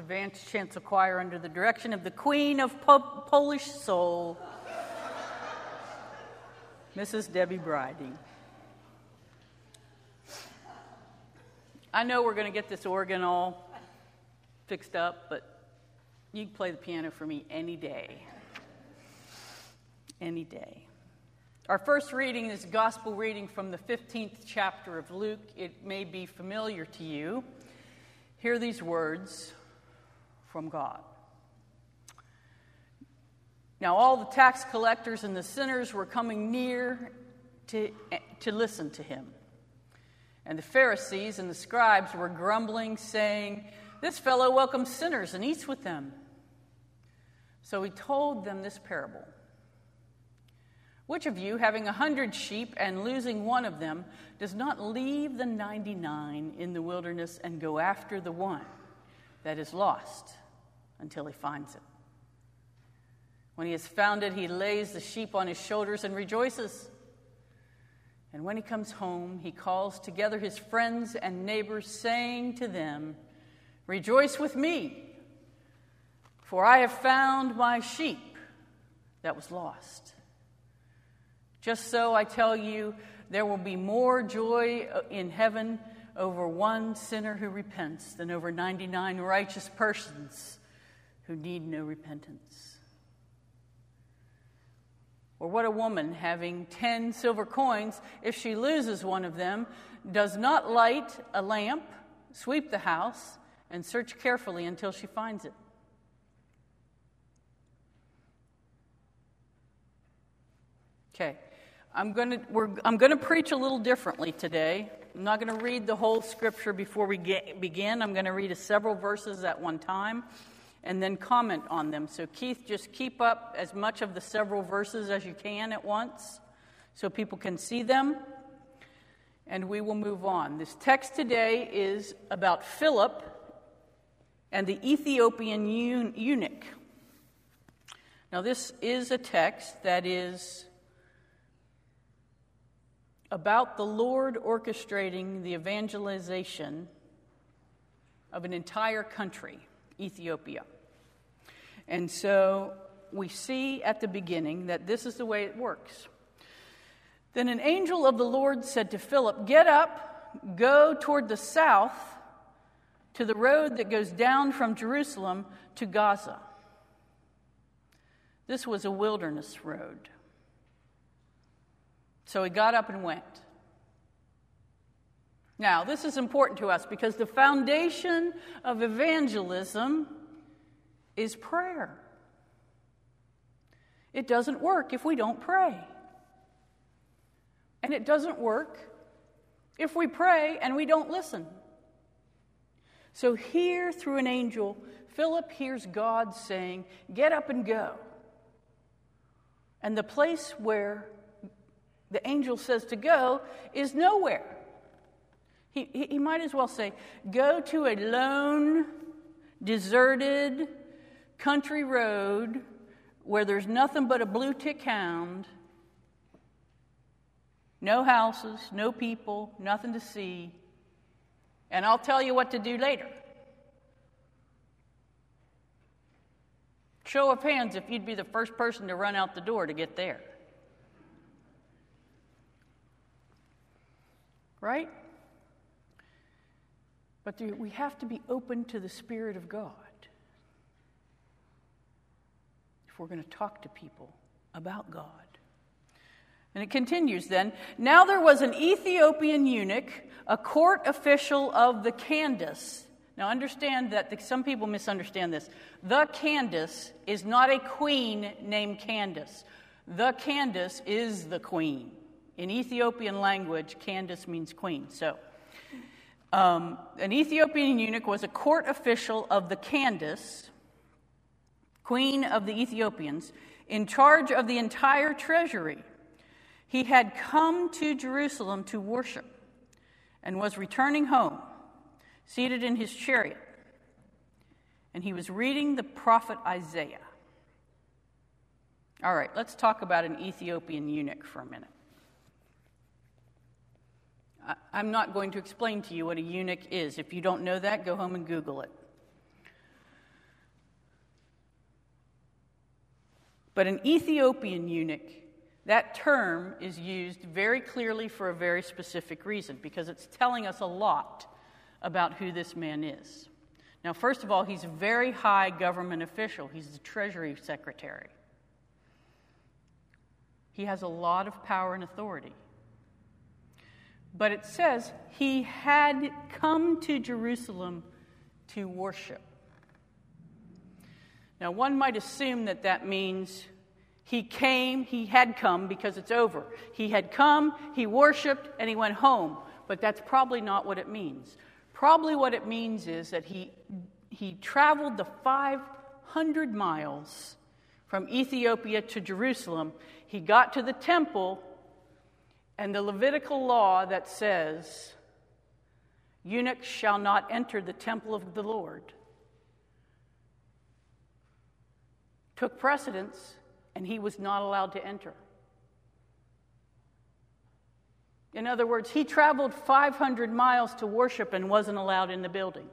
the Vance Chancel Choir under the direction of the Queen of po- Polish Soul, Mrs. Debbie Briding. I know we're going to get this organ all fixed up, but you can play the piano for me any day. Any day. Our first reading is a gospel reading from the 15th chapter of Luke. It may be familiar to you. Hear these words from God. Now, all the tax collectors and the sinners were coming near to, to listen to him. And the Pharisees and the scribes were grumbling, saying, This fellow welcomes sinners and eats with them. So he told them this parable Which of you, having a hundred sheep and losing one of them, does not leave the ninety nine in the wilderness and go after the one that is lost until he finds it? When he has found it, he lays the sheep on his shoulders and rejoices. And when he comes home, he calls together his friends and neighbors, saying to them, Rejoice with me, for I have found my sheep that was lost. Just so I tell you, there will be more joy in heaven over one sinner who repents than over 99 righteous persons who need no repentance. Or what a woman having 10 silver coins, if she loses one of them, does not light a lamp, sweep the house, and search carefully until she finds it. Okay, I'm going to I'm going to preach a little differently today. I'm not going to read the whole scripture before we get, begin. I'm going to read several verses at one time and then comment on them. So, Keith, just keep up as much of the several verses as you can at once so people can see them, and we will move on. This text today is about Philip and the Ethiopian eunuch. Now, this is a text that is about the Lord orchestrating the evangelization of an entire country. Ethiopia. And so we see at the beginning that this is the way it works. Then an angel of the Lord said to Philip, Get up, go toward the south to the road that goes down from Jerusalem to Gaza. This was a wilderness road. So he got up and went. Now, this is important to us because the foundation of evangelism is prayer. It doesn't work if we don't pray. And it doesn't work if we pray and we don't listen. So, here through an angel, Philip hears God saying, Get up and go. And the place where the angel says to go is nowhere. He, he might as well say, Go to a lone, deserted country road where there's nothing but a blue tick hound, no houses, no people, nothing to see, and I'll tell you what to do later. Show of hands if you'd be the first person to run out the door to get there. Right? But we have to be open to the Spirit of God if we're going to talk to people about God. And it continues then. Now there was an Ethiopian eunuch, a court official of the Candace. Now understand that the, some people misunderstand this. The Candace is not a queen named Candace. The Candace is the queen. In Ethiopian language, Candace means queen. So um, an Ethiopian eunuch was a court official of the Candace, queen of the Ethiopians, in charge of the entire treasury. He had come to Jerusalem to worship and was returning home, seated in his chariot. And he was reading the prophet Isaiah. All right, let's talk about an Ethiopian eunuch for a minute. I'm not going to explain to you what a eunuch is. If you don't know that, go home and Google it. But an Ethiopian eunuch, that term is used very clearly for a very specific reason because it's telling us a lot about who this man is. Now, first of all, he's a very high government official, he's the Treasury Secretary. He has a lot of power and authority. But it says he had come to Jerusalem to worship. Now, one might assume that that means he came, he had come because it's over. He had come, he worshiped, and he went home. But that's probably not what it means. Probably what it means is that he, he traveled the 500 miles from Ethiopia to Jerusalem. He got to the temple, and the Levitical law that says, eunuchs shall not enter the temple of the Lord, took precedence, and he was not allowed to enter. In other words, he traveled 500 miles to worship and wasn't allowed in the building.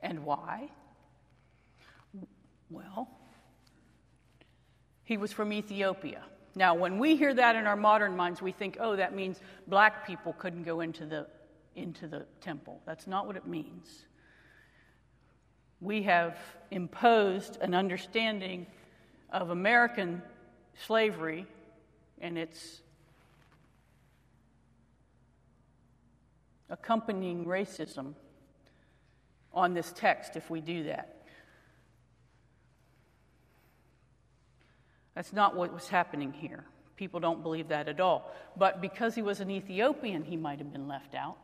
And why? Well, he was from Ethiopia. Now, when we hear that in our modern minds, we think, oh, that means black people couldn't go into the, into the temple. That's not what it means. We have imposed an understanding of American slavery and its accompanying racism on this text if we do that. That's not what was happening here. People don't believe that at all. But because he was an Ethiopian, he might have been left out.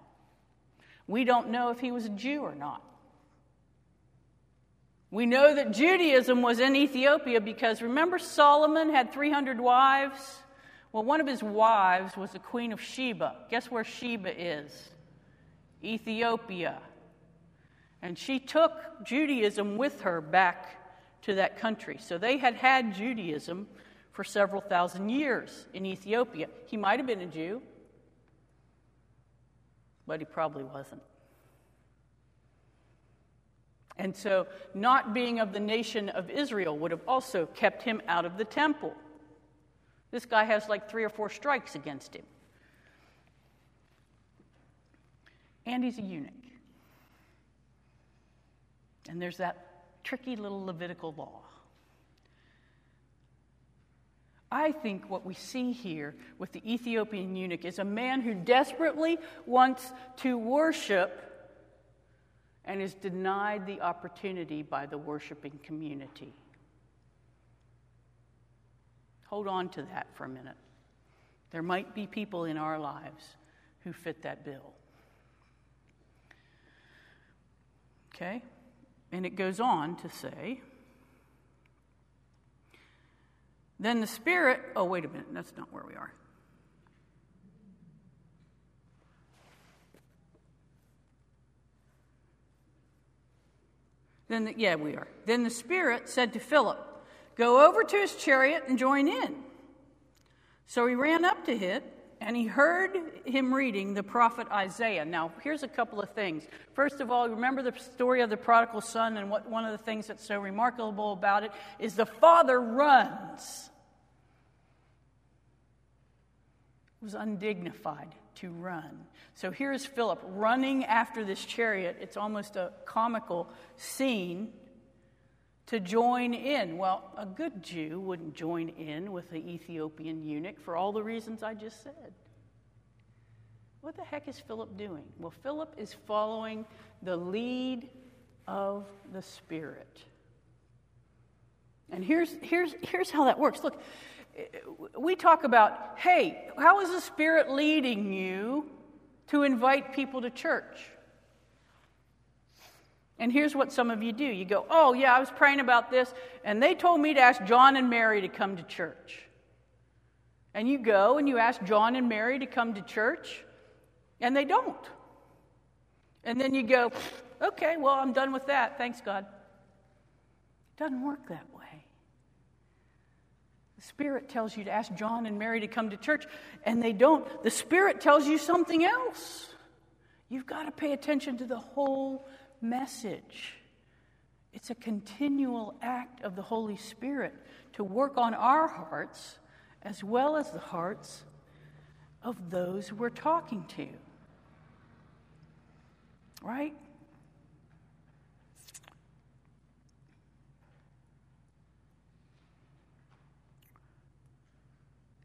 We don't know if he was a Jew or not. We know that Judaism was in Ethiopia because remember Solomon had 300 wives? Well, one of his wives was the queen of Sheba. Guess where Sheba is? Ethiopia. And she took Judaism with her back to that country. So they had had Judaism for several thousand years in Ethiopia. He might have been a Jew, but he probably wasn't. And so, not being of the nation of Israel would have also kept him out of the temple. This guy has like three or four strikes against him. And he's a eunuch. And there's that tricky little Levitical law. I think what we see here with the Ethiopian eunuch is a man who desperately wants to worship and is denied the opportunity by the worshiping community. Hold on to that for a minute. There might be people in our lives who fit that bill. Okay? And it goes on to say, then the Spirit, oh, wait a minute, that's not where we are. Then, the, yeah, we are. Then the Spirit said to Philip, Go over to his chariot and join in. So he ran up to it, and he heard him reading the prophet Isaiah. Now, here's a couple of things. First of all, remember the story of the prodigal son, and what, one of the things that's so remarkable about it is the father runs. It was undignified to run. So here's Philip running after this chariot. It's almost a comical scene to join in. Well, a good Jew wouldn't join in with the Ethiopian eunuch for all the reasons I just said. What the heck is Philip doing? Well, Philip is following the lead of the Spirit. And here's, here's, here's how that works. Look, we talk about, hey, how is the Spirit leading you to invite people to church? And here's what some of you do you go, Oh, yeah, I was praying about this, and they told me to ask John and Mary to come to church. And you go and you ask John and Mary to come to church, and they don't. And then you go, Okay, well, I'm done with that. Thanks, God. It doesn't work that way. The Spirit tells you to ask John and Mary to come to church, and they don't. The Spirit tells you something else. You've got to pay attention to the whole message. It's a continual act of the Holy Spirit to work on our hearts as well as the hearts of those we're talking to. Right?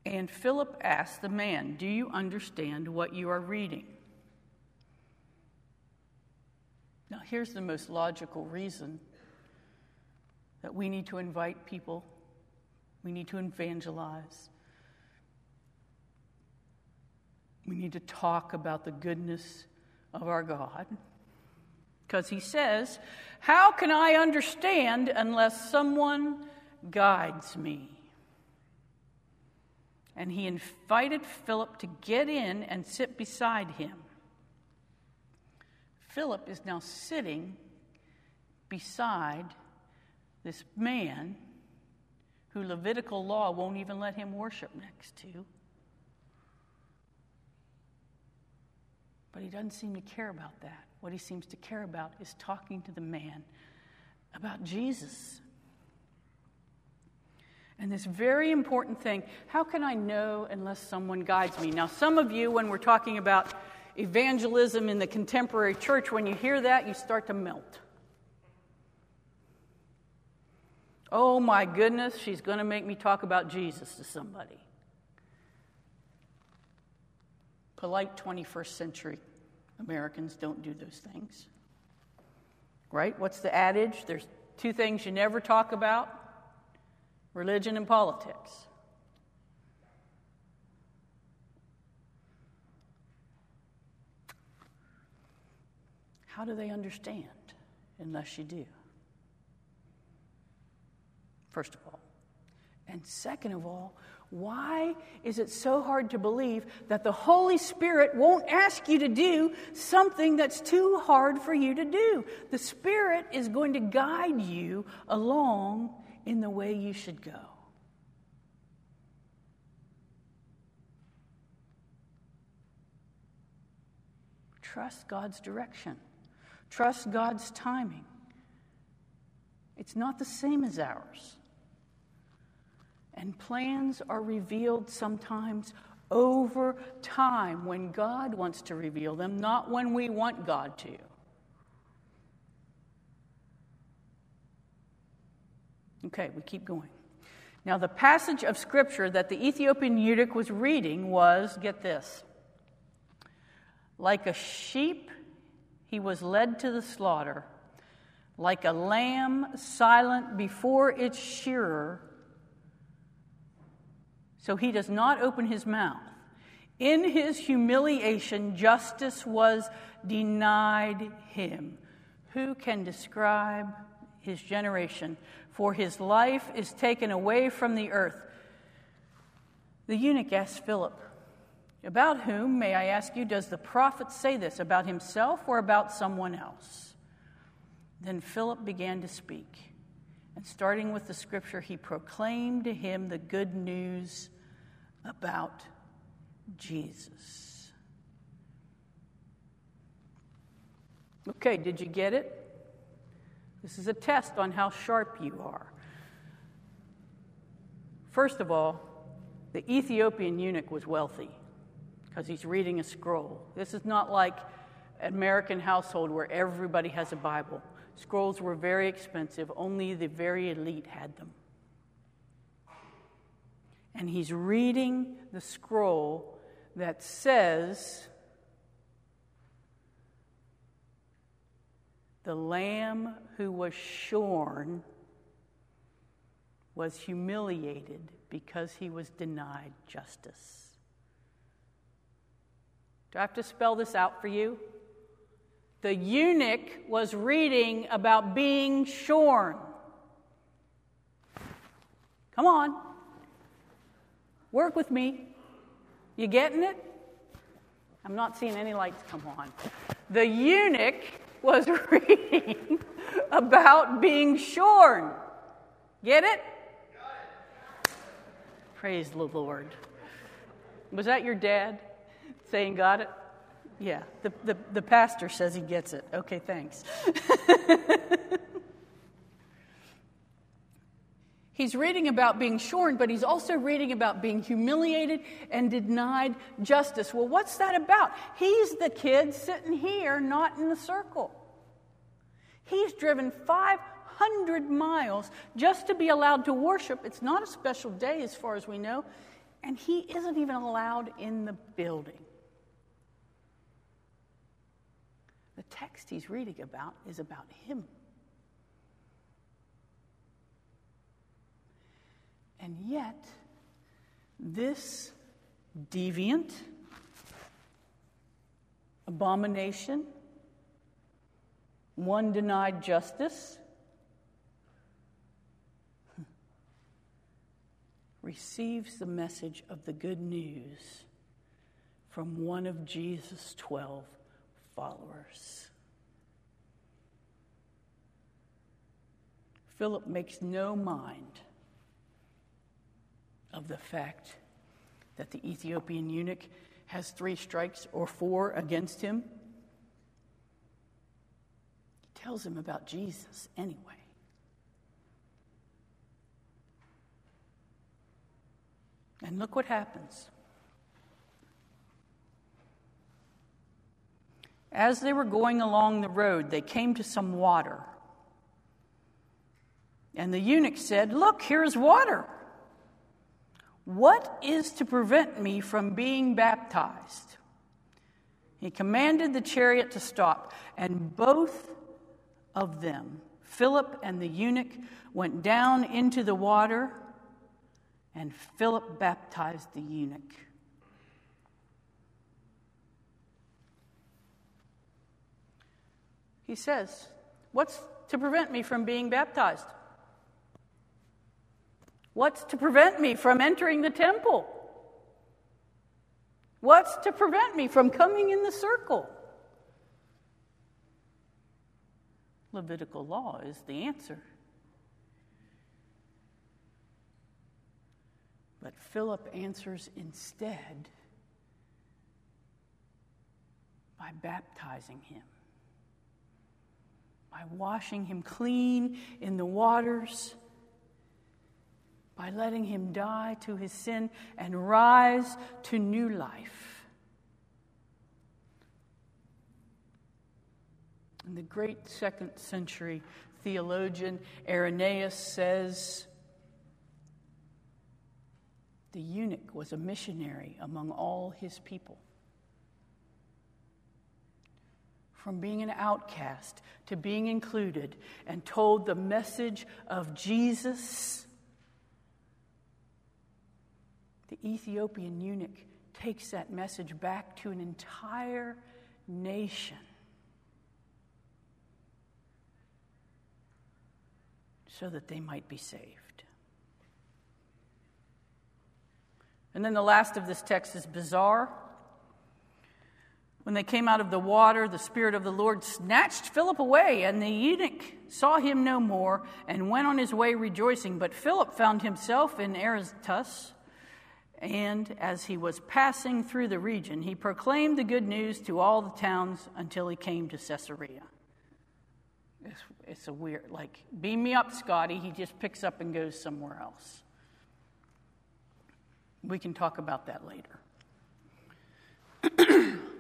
And Philip asked the man, Do you understand what you are reading? Now, here's the most logical reason that we need to invite people, we need to evangelize, we need to talk about the goodness of our God. Because he says, How can I understand unless someone guides me? And he invited Philip to get in and sit beside him. Philip is now sitting beside this man who Levitical law won't even let him worship next to. But he doesn't seem to care about that. What he seems to care about is talking to the man about Jesus. And this very important thing how can I know unless someone guides me? Now, some of you, when we're talking about evangelism in the contemporary church, when you hear that, you start to melt. Oh my goodness, she's going to make me talk about Jesus to somebody. Polite 21st century Americans don't do those things. Right? What's the adage? There's two things you never talk about religion and politics. How do they understand unless you do? first of all. And second of all, why is it so hard to believe that the Holy Spirit won't ask you to do something that's too hard for you to do? The Spirit is going to guide you along in the way you should go. Trust God's direction, trust God's timing. It's not the same as ours. And plans are revealed sometimes over time when God wants to reveal them, not when we want God to. Okay, we keep going. Now, the passage of scripture that the Ethiopian eunuch was reading was get this. Like a sheep, he was led to the slaughter. Like a lamb silent before its shearer, so he does not open his mouth. In his humiliation, justice was denied him. Who can describe his generation? For his life is taken away from the earth. The eunuch asked Philip, About whom, may I ask you, does the prophet say this? About himself or about someone else? Then Philip began to speak. And starting with the scripture, he proclaimed to him the good news about Jesus. Okay, did you get it? This is a test on how sharp you are. First of all, the Ethiopian eunuch was wealthy because he's reading a scroll. This is not like an American household where everybody has a Bible. Scrolls were very expensive, only the very elite had them and he's reading the scroll that says, The lamb who was shorn was humiliated because he was denied justice. Do I have to spell this out for you? The eunuch was reading about being shorn. Come on. Work with me. You getting it? I'm not seeing any lights come on. The eunuch was reading about being shorn. Get it? Praise the Lord. Was that your dad saying, Got it? Yeah, the, the, the pastor says he gets it. Okay, thanks. He's reading about being shorn, but he's also reading about being humiliated and denied justice. Well, what's that about? He's the kid sitting here, not in the circle. He's driven 500 miles just to be allowed to worship. It's not a special day, as far as we know, and he isn't even allowed in the building. The text he's reading about is about him. And yet, this deviant, abomination, one denied justice, receives the message of the good news from one of Jesus' 12 followers. Philip makes no mind of the fact that the Ethiopian eunuch has three strikes or four against him. He tells him about Jesus anyway. And look what happens. As they were going along the road, they came to some water. And the eunuch said, Look, here's water. What is to prevent me from being baptized? He commanded the chariot to stop, and both of them, Philip and the eunuch, went down into the water, and Philip baptized the eunuch. He says, What's to prevent me from being baptized? What's to prevent me from entering the temple? What's to prevent me from coming in the circle? Levitical law is the answer. But Philip answers instead by baptizing him, by washing him clean in the waters by letting him die to his sin and rise to new life. And the great second century theologian Irenaeus says the eunuch was a missionary among all his people. From being an outcast to being included and told the message of Jesus the Ethiopian eunuch takes that message back to an entire nation. So that they might be saved. And then the last of this text is bizarre. When they came out of the water, the Spirit of the Lord snatched Philip away, and the eunuch saw him no more and went on his way rejoicing. But Philip found himself in Azotus and as he was passing through the region, he proclaimed the good news to all the towns until he came to Caesarea. It's, it's a weird, like, beam me up, Scotty. He just picks up and goes somewhere else. We can talk about that later.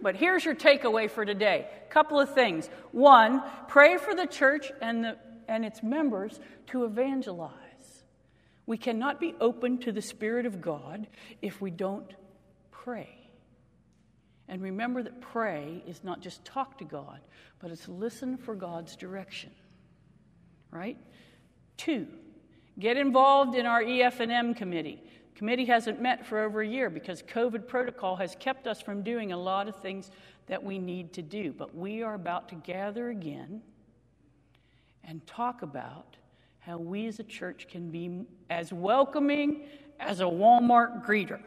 But here's your takeaway for today. A couple of things. One, pray for the church and, the, and its members to evangelize. We cannot be open to the Spirit of God if we don't pray. And remember that pray is not just talk to God, but it's listen for God's direction. Right? Two, get involved in our EF&M committee. Committee hasn't met for over a year because COVID protocol has kept us from doing a lot of things that we need to do. But we are about to gather again and talk about how we as a church can be as welcoming as a Walmart greeter.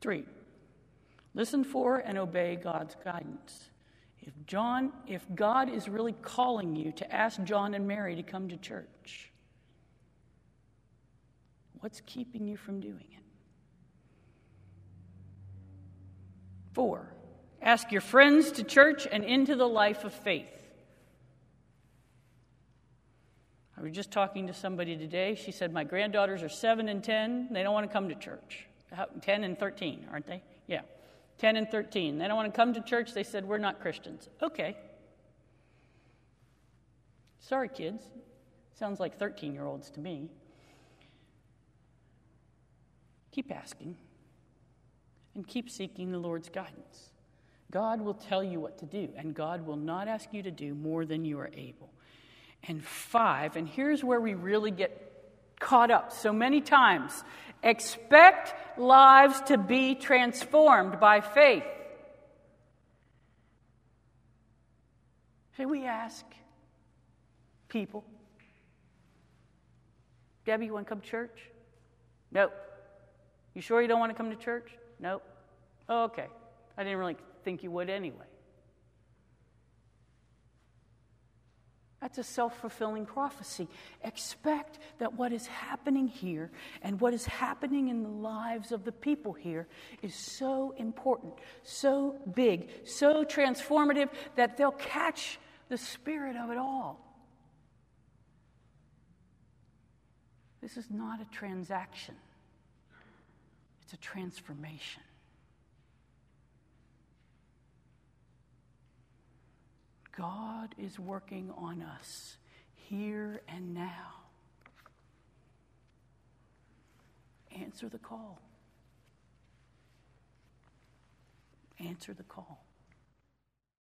Three, listen for and obey God's guidance. If John, if God is really calling you to ask John and Mary to come to church, what's keeping you from doing it? Four, ask your friends to church and into the life of faith. I was just talking to somebody today. She said, My granddaughters are 7 and 10. They don't want to come to church. 10 and 13, aren't they? Yeah. 10 and 13. They don't want to come to church. They said, We're not Christians. Okay. Sorry, kids. Sounds like 13 year olds to me. Keep asking and keep seeking the Lord's guidance. God will tell you what to do, and God will not ask you to do more than you are able. And five, and here's where we really get caught up so many times expect lives to be transformed by faith. Should we ask people, Debbie, you want to come to church? Nope. You sure you don't want to come to church? Nope. Oh, okay. I didn't really think you would anyway. That's a self fulfilling prophecy. Expect that what is happening here and what is happening in the lives of the people here is so important, so big, so transformative that they'll catch the spirit of it all. This is not a transaction, it's a transformation. God is working on us here and now. Answer the call. Answer the call.